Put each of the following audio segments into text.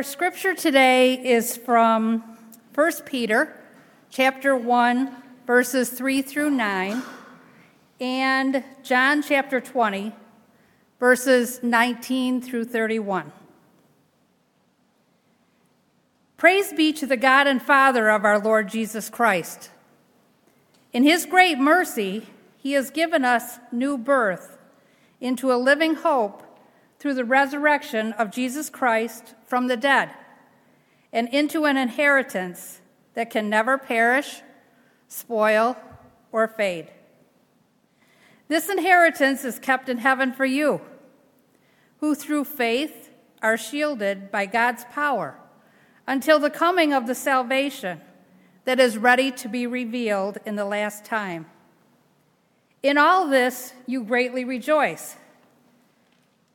Our scripture today is from 1 Peter chapter 1 verses 3 through 9 and John chapter 20 verses 19 through 31. Praise be to the God and Father of our Lord Jesus Christ. In his great mercy, he has given us new birth into a living hope through the resurrection of Jesus Christ from the dead, and into an inheritance that can never perish, spoil, or fade. This inheritance is kept in heaven for you, who through faith are shielded by God's power until the coming of the salvation that is ready to be revealed in the last time. In all this you greatly rejoice,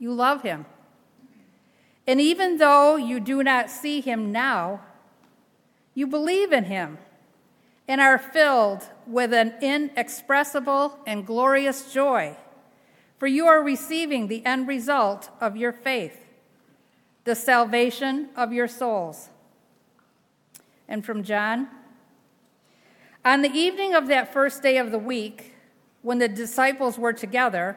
you love him. And even though you do not see him now, you believe in him and are filled with an inexpressible and glorious joy, for you are receiving the end result of your faith, the salvation of your souls. And from John, on the evening of that first day of the week, when the disciples were together,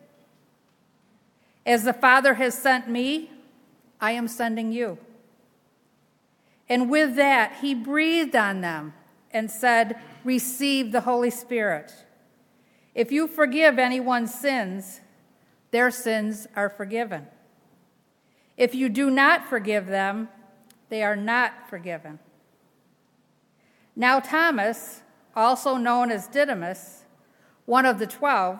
As the Father has sent me, I am sending you. And with that, he breathed on them and said, Receive the Holy Spirit. If you forgive anyone's sins, their sins are forgiven. If you do not forgive them, they are not forgiven. Now, Thomas, also known as Didymus, one of the twelve,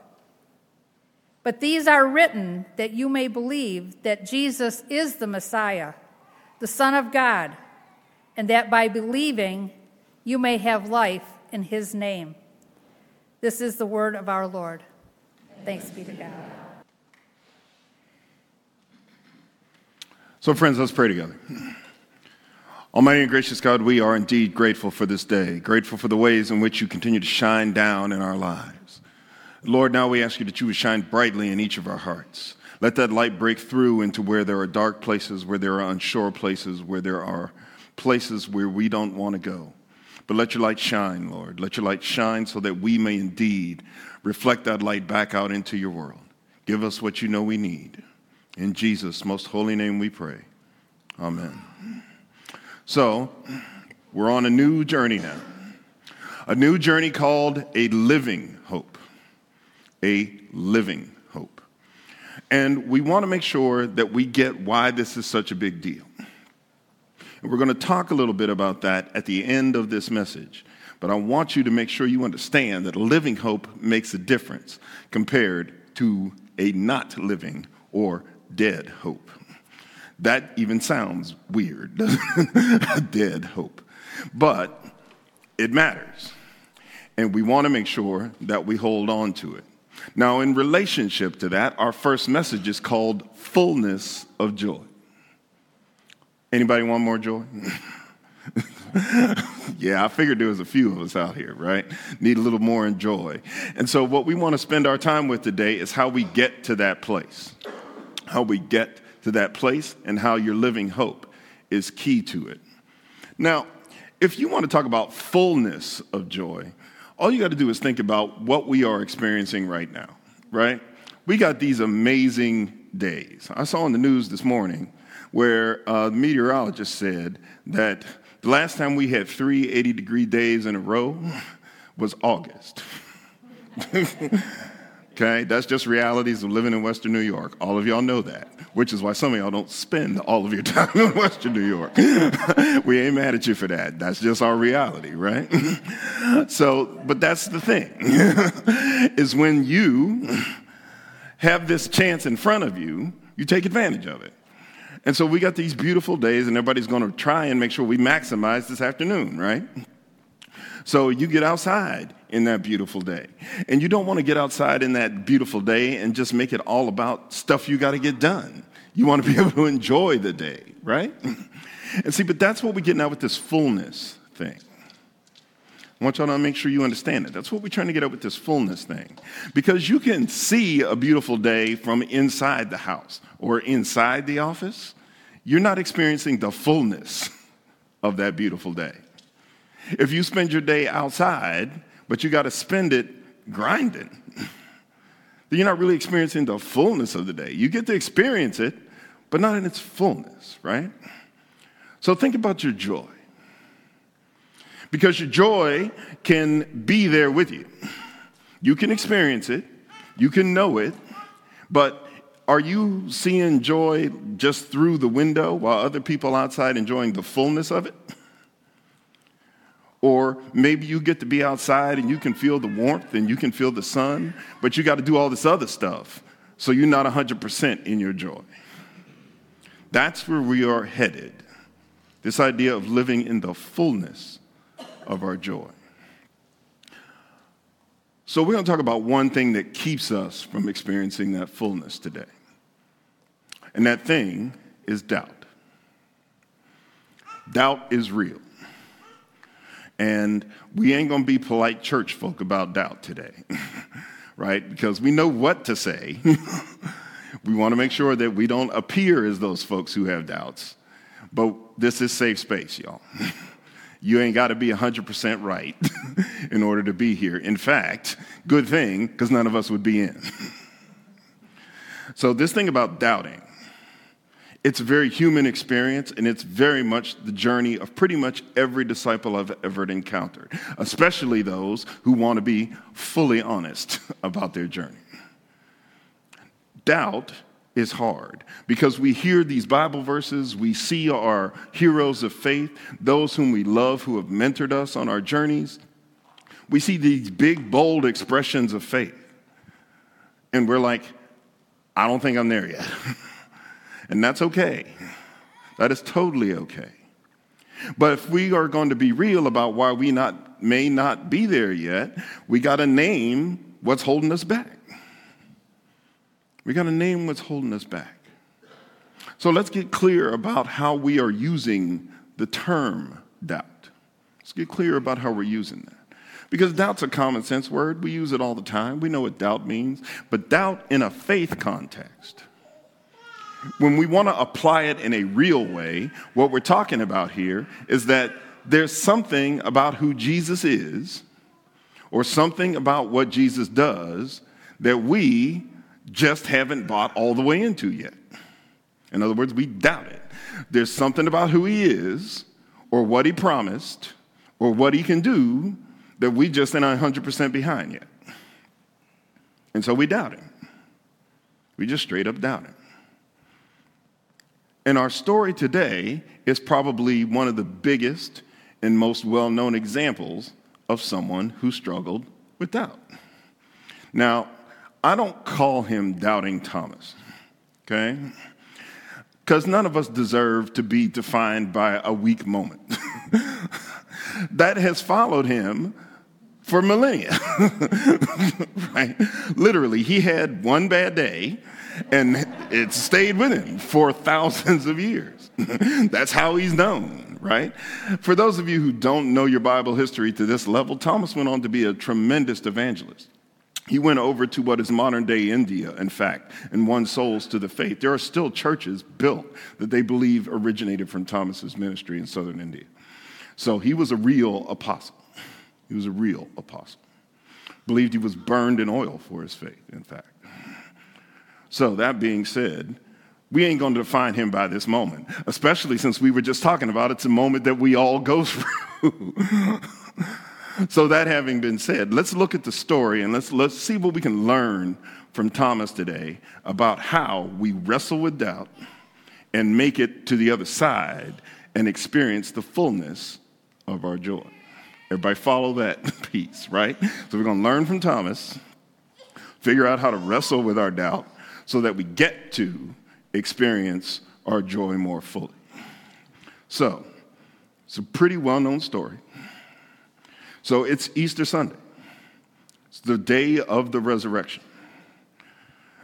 But these are written that you may believe that Jesus is the Messiah, the Son of God, and that by believing you may have life in his name. This is the word of our Lord. Thanks be to God. So, friends, let's pray together. Almighty and gracious God, we are indeed grateful for this day, grateful for the ways in which you continue to shine down in our lives. Lord, now we ask you that you would shine brightly in each of our hearts. Let that light break through into where there are dark places, where there are unsure places, where there are places where we don't want to go. But let your light shine, Lord. Let your light shine so that we may indeed reflect that light back out into your world. Give us what you know we need. In Jesus' most holy name we pray. Amen. So, we're on a new journey now. A new journey called a living. A living hope. And we want to make sure that we get why this is such a big deal. And we're going to talk a little bit about that at the end of this message. But I want you to make sure you understand that a living hope makes a difference compared to a not living or dead hope. That even sounds weird, a dead hope. But it matters. And we want to make sure that we hold on to it. Now, in relationship to that, our first message is called fullness of joy. Anybody want more joy? yeah, I figured there was a few of us out here, right? Need a little more in joy. And so what we want to spend our time with today is how we get to that place. How we get to that place and how your living hope is key to it. Now, if you want to talk about fullness of joy, all you got to do is think about what we are experiencing right now, right? We got these amazing days. I saw in the news this morning where the meteorologist said that the last time we had three 80 degree days in a row was August. okay, that's just realities of living in Western New York. All of y'all know that, which is why some of y'all don't spend all of your time in Western New York. we ain't mad at you for that. That's just our reality, right? so, but that's the thing, is when you have this chance in front of you, you take advantage of it. And so we got these beautiful days, and everybody's going to try and make sure we maximize this afternoon, right? So you get outside in that beautiful day. And you don't want to get outside in that beautiful day and just make it all about stuff you got to get done. You want to be able to enjoy the day, right? And see, but that's what we're getting at with this fullness thing. I want y'all to make sure you understand it. That's what we're trying to get at with this fullness thing. Because you can see a beautiful day from inside the house or inside the office. You're not experiencing the fullness of that beautiful day. If you spend your day outside, but you got to spend it grinding, then you're not really experiencing the fullness of the day. You get to experience it, but not in its fullness, right? So think about your joy. Because your joy can be there with you. You can experience it, you can know it, but are you seeing joy just through the window while other people outside enjoying the fullness of it? Or maybe you get to be outside and you can feel the warmth and you can feel the sun, but you got to do all this other stuff. So you're not 100% in your joy. That's where we are headed. This idea of living in the fullness of our joy. So, we're going to talk about one thing that keeps us from experiencing that fullness today. And that thing is doubt. Doubt is real. And we ain't to be polite church folk about doubt today, right? Because we know what to say. we want to make sure that we don't appear as those folks who have doubts. But this is safe space, y'all. You ain't got to be 100% right in order to be here. In fact, good thing, because none of us would be in. so, this thing about doubting, it's a very human experience, and it's very much the journey of pretty much every disciple I've ever encountered, especially those who want to be fully honest about their journey. Doubt is hard because we hear these Bible verses, we see our heroes of faith, those whom we love who have mentored us on our journeys. We see these big, bold expressions of faith. And we're like, I don't think I'm there yet. and that's okay. That is totally okay. But if we are going to be real about why we not, may not be there yet, we got to name what's holding us back. We got to name what's holding us back. So let's get clear about how we are using the term doubt. Let's get clear about how we're using that. Because doubt's a common sense word. We use it all the time. We know what doubt means. But doubt in a faith context, when we want to apply it in a real way, what we're talking about here is that there's something about who Jesus is or something about what Jesus does that we just haven't bought all the way into yet. In other words, we doubt it. There's something about who he is or what he promised or what he can do that we just ain't 100% behind yet. And so we doubt him. We just straight up doubt him. And our story today is probably one of the biggest and most well known examples of someone who struggled with doubt. Now, I don't call him Doubting Thomas, okay? Because none of us deserve to be defined by a weak moment. that has followed him for millennia, right? Literally, he had one bad day and it stayed with him for thousands of years. That's how he's known, right? For those of you who don't know your Bible history to this level, Thomas went on to be a tremendous evangelist. He went over to what is modern day India, in fact, and won souls to the faith. There are still churches built that they believe originated from Thomas's ministry in southern India. So he was a real apostle. He was a real apostle. Believed he was burned in oil for his faith, in fact. So, that being said, we ain't going to define him by this moment, especially since we were just talking about it's a moment that we all go through. so, that having been said, let's look at the story and let's, let's see what we can learn from Thomas today about how we wrestle with doubt and make it to the other side and experience the fullness of our joy. Everybody follow that piece, right? So, we're going to learn from Thomas, figure out how to wrestle with our doubt so that we get to experience our joy more fully. So, it's a pretty well known story. So, it's Easter Sunday, it's the day of the resurrection.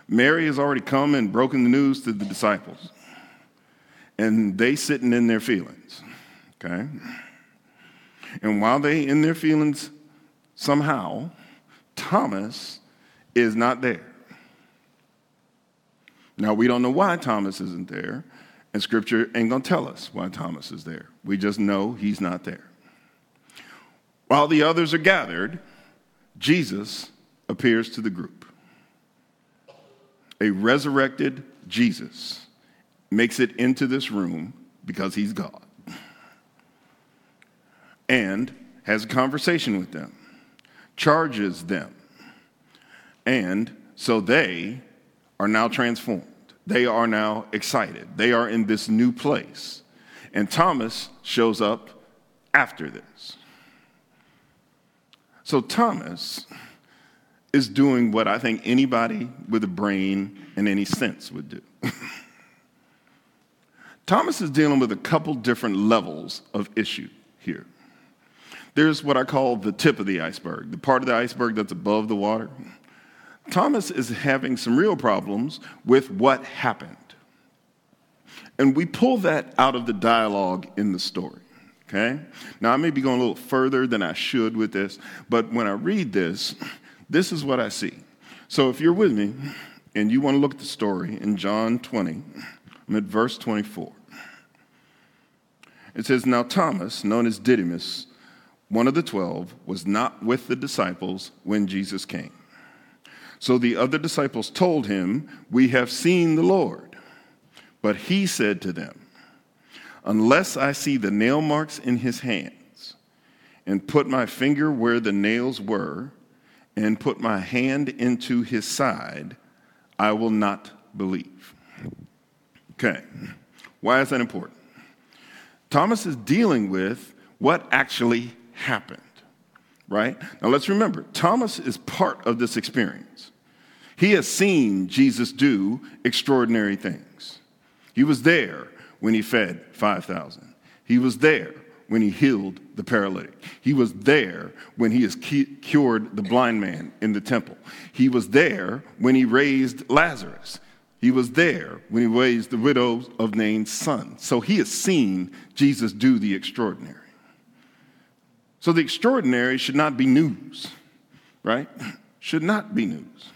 Mary has already come and broken the news to the disciples, and they sitting in their feelings, okay? And while they in their feelings, somehow, Thomas is not there. Now, we don't know why Thomas isn't there, and Scripture ain't to tell us why Thomas is there. We just know he's not there. While the others are gathered, Jesus appears to the group. A resurrected Jesus makes it into this room because he's God and has a conversation with them, charges them, and so they are now transformed. They are now excited. They are in this new place. And Thomas shows up after this. So Thomas is doing what I think anybody with a brain and any sense would do. Thomas is dealing with a couple different levels of issue here. There's what I call the tip of the iceberg, the part of the iceberg that's above the water. Thomas is having some real problems with what happened. And we pull that out of the dialogue in the story. Okay? Now, I may be going a little further than I should with this, but when I read this, this is what I see. So if you're with me and you want to look at the story in John 20, I'm at verse 24. It says, Now Thomas, known as Didymus, one of the twelve, was not with the disciples when Jesus came. So the other disciples told him, We have seen the Lord. But he said to them, Unless I see the nail marks in his hands, and put my finger where the nails were, and put my hand into his side, I will not believe. Okay, why is that important? Thomas is dealing with what actually happened right? Now let's remember, Thomas is part of this experience. He has seen Jesus do extraordinary things. He was there when he fed 5,000. He was there when he healed the paralytic. He was there when he has cured the blind man in the temple. He was there when he raised Lazarus. He was there when he raised the widow of Nain's son. So he has seen Jesus do the extraordinary. So the extraordinary should not be news, right? Should not be news.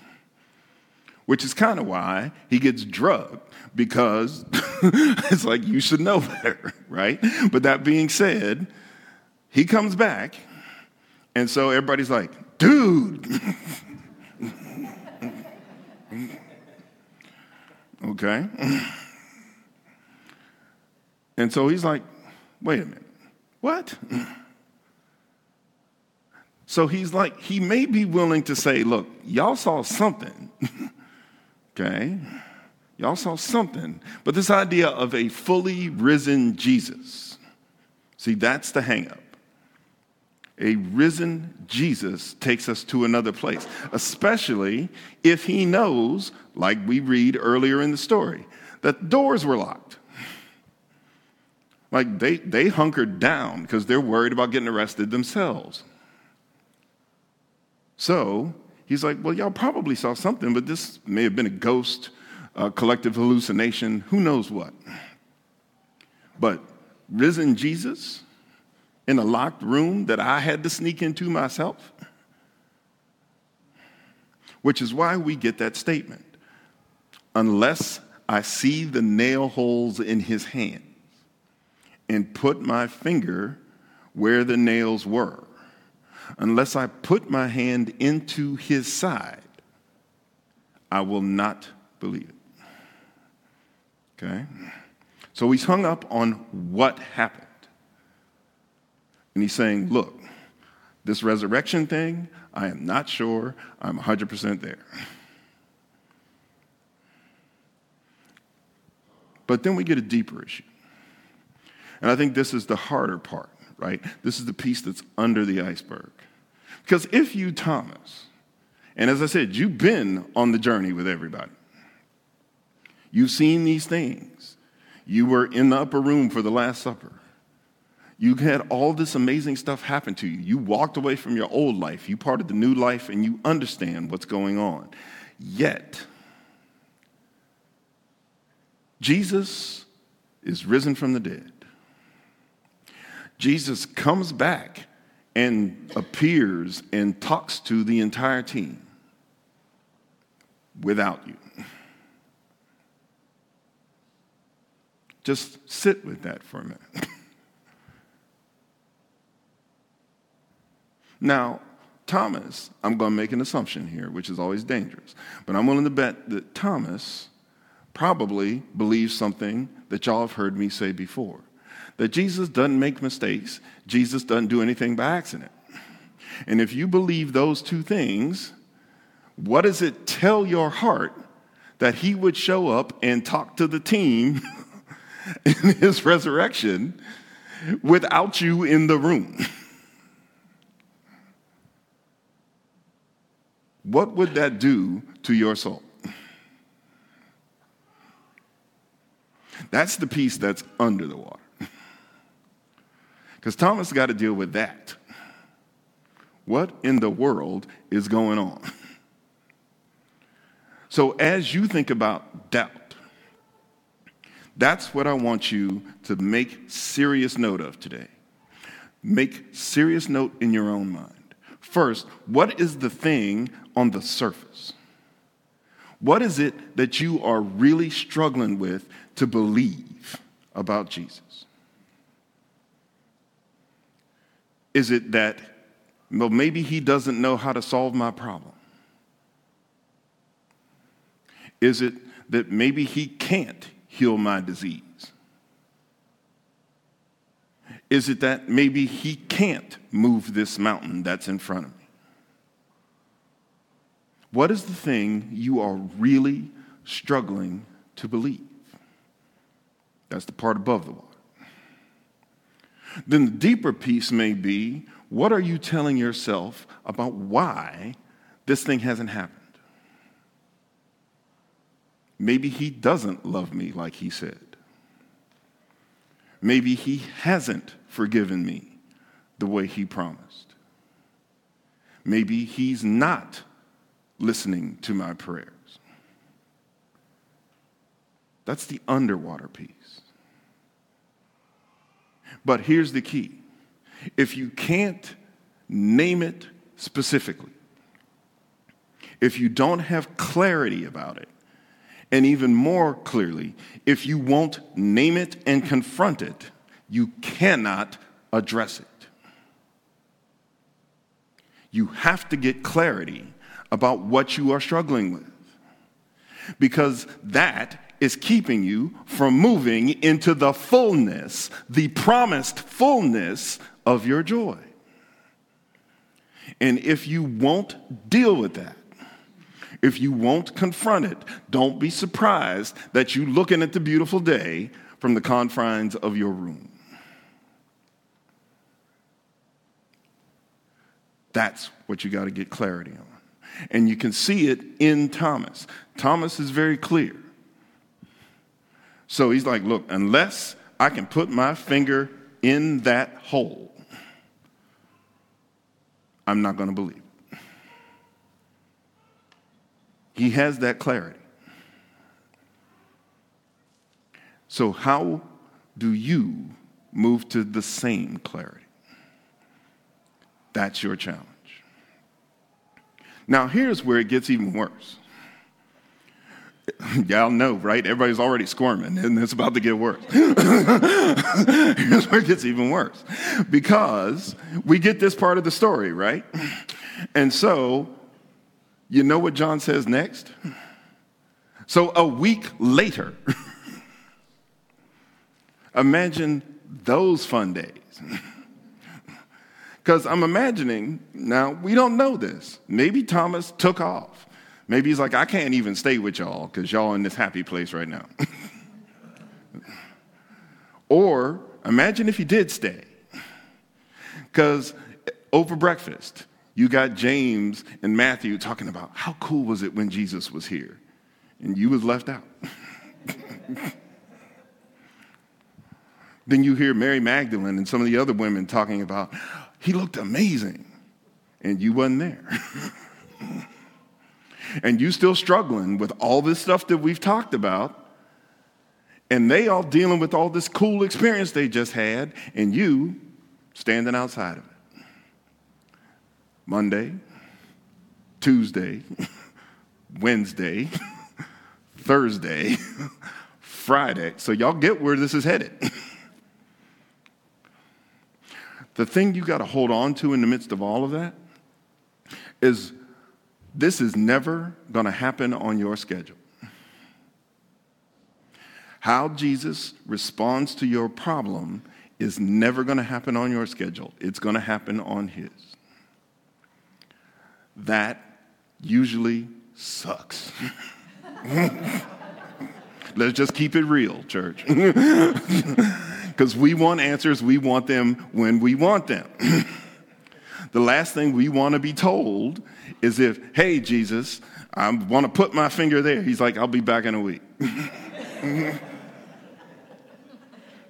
Which is kind of why he gets drugged, because it's like you should know better, right? But that being said, he comes back, and so everybody's like, dude. okay. And so he's like, wait a minute, what? So he's like, he may be willing to say, look, y'all saw something. okay? Y'all saw something. But this idea of a fully risen Jesus, see, that's the hangup. A risen Jesus takes us to another place, especially if he knows, like we read earlier in the story, that doors were locked. Like they, they hunkered down because they're worried about getting arrested themselves. So he's like, Well, y'all probably saw something, but this may have been a ghost, a collective hallucination, who knows what. But risen Jesus in a locked room that I had to sneak into myself, which is why we get that statement. Unless I see the nail holes in his hands and put my finger where the nails were unless I put my hand into his side, I will not believe it. Okay? So he's hung up on what happened. And he's saying, look, this resurrection thing, I am not sure I'm 100% there. But then we get a deeper issue. And I think this is the harder part, right? This is the piece that's under the iceberg. Because if you, Thomas, and as I said, you've been on the journey with everybody, you've seen these things. You were in the upper room for the Last Supper. You had all this amazing stuff happen to you. You walked away from your old life. You parted the new life and you understand what's going on. Yet, Jesus is risen from the dead. Jesus comes back and appears and talks to the entire team without you. Just sit with that for a minute. now, Thomas, I'm going to make an assumption here, which is always dangerous, but I'm willing to bet that Thomas probably believes something that y'all have heard me say before that Jesus doesn't make mistakes, Jesus doesn't do anything by accident. And if you believe those two things, what does it tell your heart that he would show up and talk to the team in his resurrection without you in the room? What would that do to your soul? That's the piece that's under the water. Because Thomas got to deal with that. What in the world is going on? So, as you think about doubt, that's what I want you to make serious note of today. Make serious note in your own mind. First, what is the thing on the surface? What is it that you are really struggling with to believe about Jesus? Is it that, well, maybe he doesn't know how to solve my problem? Is it that maybe he can't heal my disease? Is it that maybe he can't move this mountain that's in front of me? What is the thing you are really struggling to believe? That's the part above the water. Then the deeper piece may be what are you telling yourself about why this thing hasn't happened? Maybe he doesn't love me like he said. Maybe he hasn't forgiven me the way he promised. Maybe he's not listening to my prayers. That's the underwater piece. But here's the key if you can't name it specifically, if you don't have clarity about it, and even more clearly, if you won't name it and confront it, you cannot address it. You have to get clarity about what you are struggling with. Because that is keeping you from moving into the fullness, the promised fullness of your joy. And if you won't deal with that, if you won't confront it, don't be surprised that you're looking at the beautiful day from the confines of your room. That's what you got to get clarity on. And you can see it in Thomas. Thomas is very clear. So he's like, Look, unless I can put my finger in that hole, I'm not going to believe. He has that clarity. So, how do you move to the same clarity? That's your challenge. Now, here's where it gets even worse. Y'all know, right? Everybody's already squirming, and it's about to get worse. Here's where it gets even worse. Because we get this part of the story, right? And so, you know what John says next? So, a week later, imagine those fun days. Because I'm imagining, now we don't know this. Maybe Thomas took off. Maybe he's like, I can't even stay with y'all because y'all in this happy place right now. or imagine if he did stay. Because over breakfast, you got James and Matthew talking about how cool was it when Jesus was here? And you was left out. then you hear Mary Magdalene and some of the other women talking about, he looked amazing, and you wasn't there. and you still struggling with all this stuff that we've talked about, and they all dealing with all this cool experience they just had, and you standing outside of it. Monday, Tuesday, Wednesday, Thursday, Friday. So y'all get where this is headed. The thing you got to hold on to in the midst of all of that is this is never going to happen on your schedule. How Jesus responds to your problem is never going to happen on your schedule, it's going to happen on His. That usually sucks. Let's just keep it real, church. because we want answers, we want them when we want them. the last thing we want to be told is if, hey, Jesus, I want to put my finger there. He's like, I'll be back in a week.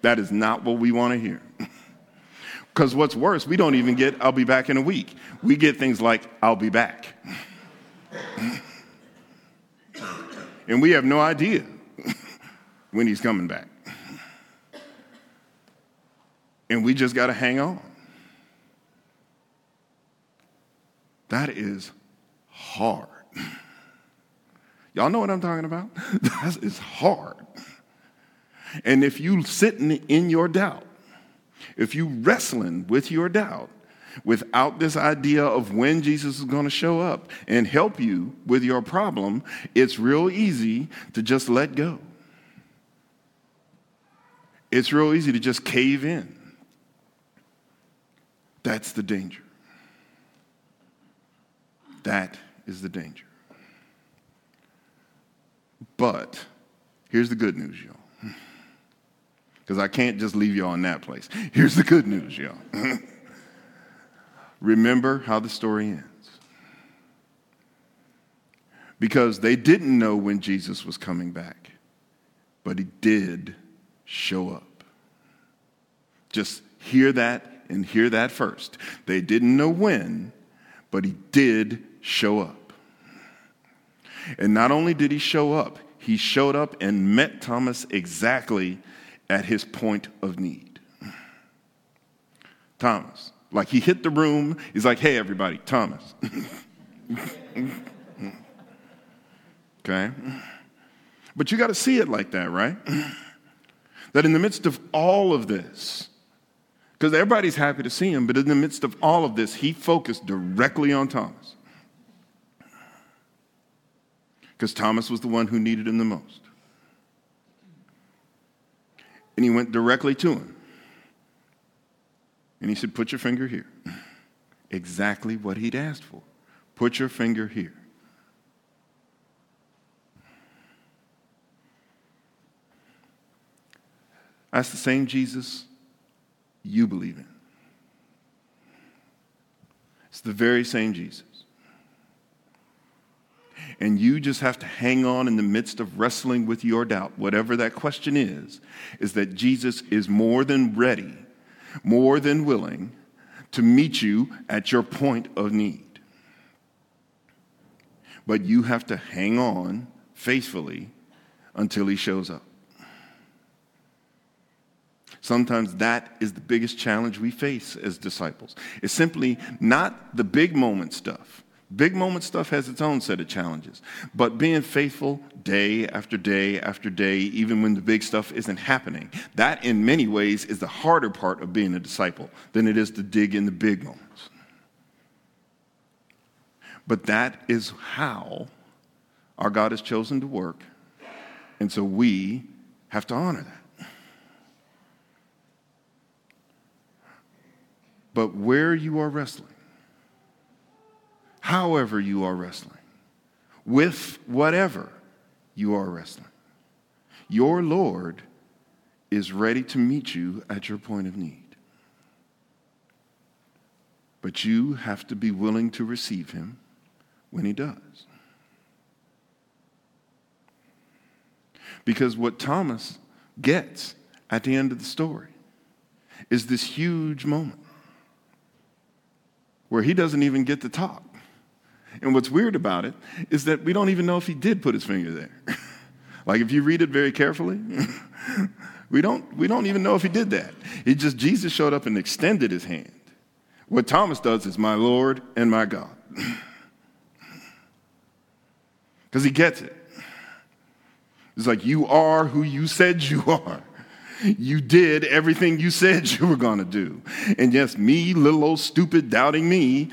that is not what we want to hear. Because what's worse, we don't even get, I'll be back in a week. We get things like, I'll be back. and we have no idea when he's coming back and we just got to hang on. That is hard. Y'all know what I'm talking about? That is hard. And if you sitting in your doubt, if you wrestling with your doubt, without this idea of when Jesus is going to show up and help you with your problem, it's real easy to just let go. It's real easy to just cave in. That's the danger. That is the danger. But here's the good news, y'all. Because I can't just leave y'all in that place. Here's the good news, y'all. Remember how the story ends. Because they didn't know when Jesus was coming back, but he did show up. Just hear that and hear that first. They didn't know when, but he did show up. And not only did he show up, he showed up and met Thomas exactly at his point of need. Thomas, like he hit the room, he's like, hey, everybody, Thomas. okay? But you got to see it like that, right? That in the midst of all of this, Because everybody's happy to see him, but in the midst of all of this, he focused directly on Thomas. Because Thomas was the one who needed him the most. And he went directly to him. And he said, Put your finger here. Exactly what he'd asked for. Put your finger here. That's the same Jesus you believe in. It's the very same Jesus. And you just have to hang on in the midst of wrestling with your doubt, whatever that question is, is that Jesus is more than ready, more than willing to meet you at your point of need. But you have to hang on faithfully until he shows up. Sometimes that is the biggest challenge we face as disciples. It's simply not the big moment stuff. Big moment stuff has its own set of challenges. But being faithful day after day after day, even when the big stuff isn't happening, that in many ways is the harder part of being a disciple than it is to dig in the big moments. But that is how our God has chosen to work. And so we have to honor that. But where you are wrestling, however you are wrestling, with whatever you are wrestling, your Lord is ready to meet you at your point of need. But you have to be willing to receive him when he does. Because what Thomas gets at the end of the story is this huge moment where he doesn't even get to talk. And what's weird about it is that we don't even know if he did put his finger there. like if you read it very carefully, we don't, we don't even know if he did that. It just, Jesus showed up and extended his hand. What Thomas does is, my Lord and my God. Because he gets it. It's like, you are who you said you are. You did everything you said you were going to do. And yes, me, little old stupid, doubting me,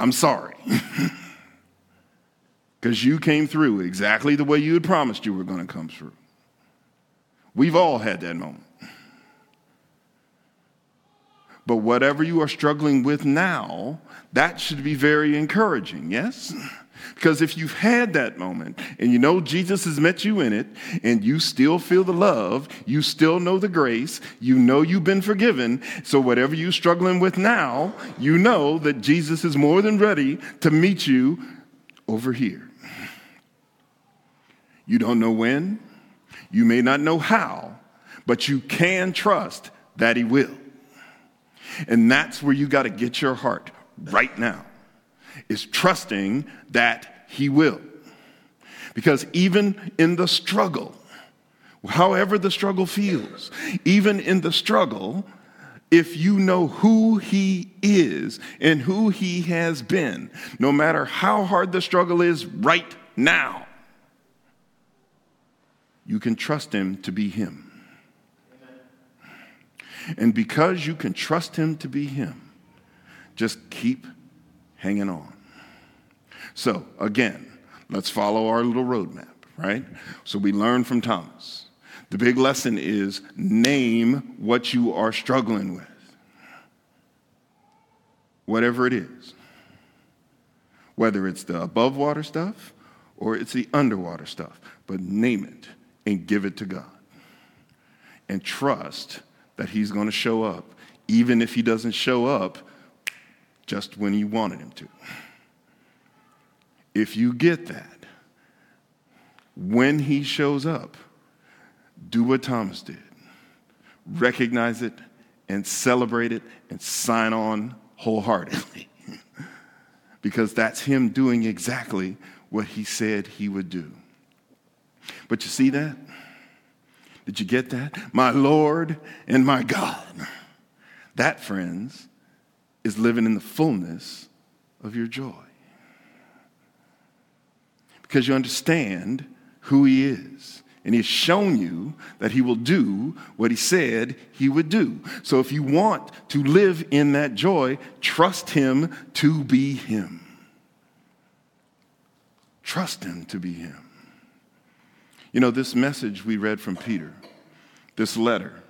I'm sorry. Because you came through exactly the way you had promised you were going to come through. We've all had that moment. But whatever you are struggling with now, that should be very encouraging, yes? Because if you've had that moment and you know Jesus has met you in it and you still feel the love, you still know the grace, you know you've been forgiven, so whatever you're struggling with now, you know that Jesus is more than ready to meet you over here. You don't know when, you may not know how, but you can trust that He will. And that's where you got to get your heart right now is trusting that He will. Because even in the struggle, however the struggle feels, even in the struggle, if you know who He is and who He has been, no matter how hard the struggle is right now, you can trust Him to be Him. And because you can trust Him to be Him, just keep hanging on. So, again, let's follow our little roadmap, right? So, we learn from Thomas. The big lesson is name what you are struggling with, whatever it is. Whether it's the above water stuff or it's the underwater stuff, but name it and give it to God. And trust that He's going to show up, even if He doesn't show up just when you wanted him to. If you get that, when he shows up, do what Thomas did recognize it and celebrate it and sign on wholeheartedly. because that's him doing exactly what he said he would do. But you see that? Did you get that? My Lord and my God. That, friends, is living in the fullness of your joy. Because you understand who He is And he's shown you that he will do what he said he would do. So if you want to live in that joy, trust him to be him. Trust him to be him. You know, this message we read from Peter, this letter,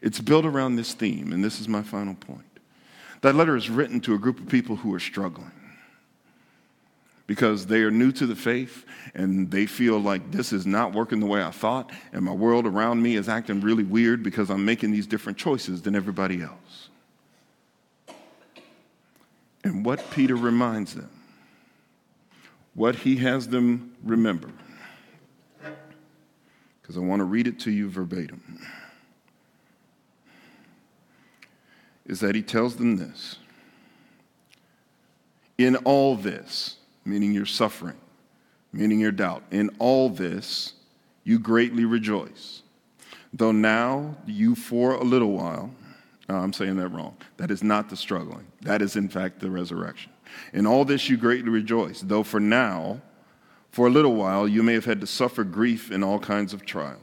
it's built around this theme, and this is my final point. That letter is written to a group of people who are struggling because they are new to the faith and they feel like this is not working the way I thought, and my world around me is acting really weird because I'm making these different choices than everybody else. And what Peter reminds them, what he has them remember, because I want to read it to you verbatim, is that he tells them this In all this, meaning your suffering, meaning your doubt. In all this, you greatly rejoice. Though now you for a little while, oh, I'm saying that wrong. That is not the struggling. That is, in fact, the resurrection. In all this you greatly rejoice, though for now, for a little while, you may have had to suffer grief in all kinds of trials.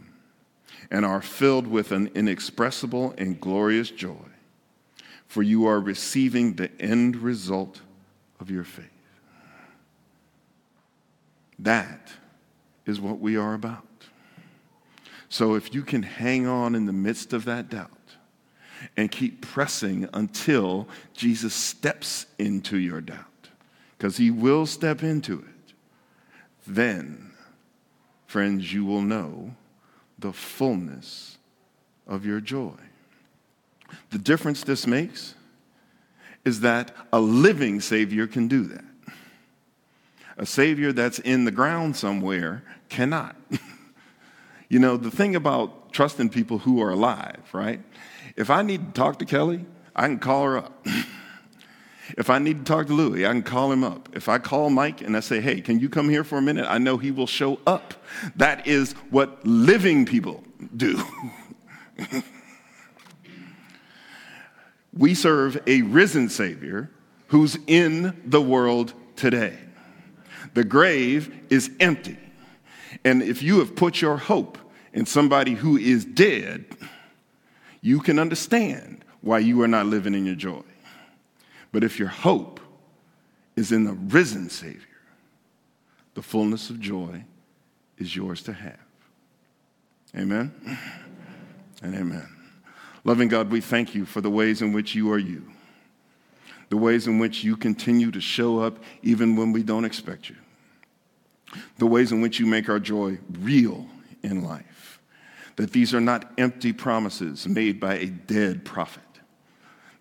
and are filled with an inexpressible and glorious joy, for you are receiving the end result of your faith. That is what we are about. So if you can hang on in the midst of that doubt and keep pressing until Jesus steps into your doubt, because he will step into it, then, friends, you will know the fullness of your joy. The difference this makes is that a living Savior can do that. A Savior that's in the ground somewhere cannot. you know, the thing about trusting people who are alive, right? If I need to talk to Kelly, I can call her up. if I need to talk to Louie, I can call him up. If I call Mike and I say, hey, can you come here for a minute? I know he will show up. That is what living people do. we serve a risen Savior who's in the world today. The grave is empty. And if you have put your hope in somebody who is dead, you can understand why you are not living in your joy. But if your hope is in the risen Savior, the fullness of joy is yours to have. Amen? And amen. Loving God, we thank you for the ways in which you are you. The ways in which you continue to show up even when we don't expect you, the ways in which you make our joy real in life, that these are not empty promises made by a dead prophet,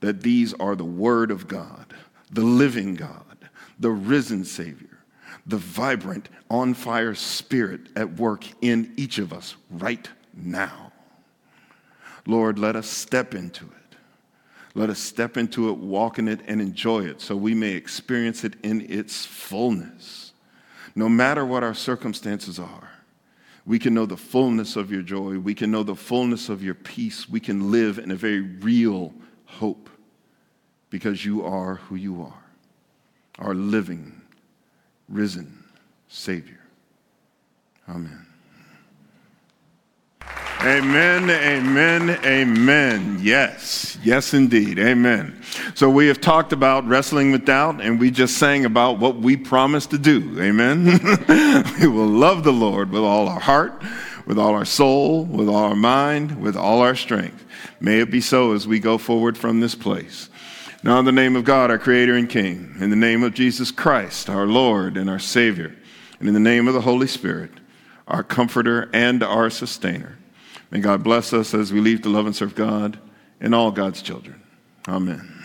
that these are the Word of God, the living God, the risen Savior, the vibrant, on fire Spirit at work in each of us right now. Lord, let us step into it. Let us step into it, walk in it, and enjoy it so we may experience it in its fullness. No matter what our circumstances are, we can know the fullness of your joy. We can know the fullness of your peace. We can live in a very real hope because you are who you are our living, risen Savior. Amen. Amen, amen, amen. Yes, yes, indeed. Amen. So we have talked about wrestling with doubt, and we just sang about what we promised to do. Amen. we will love the Lord with all our heart, with all our soul, with all our mind, with all our strength. May it be so as we go forward from this place. Now, in the name of God, our Creator and King, in the name of Jesus Christ, our Lord and our Savior, and in the name of the Holy Spirit, our Comforter and our Sustainer. May God bless us as we leave to love and serve God and all God's children. Amen.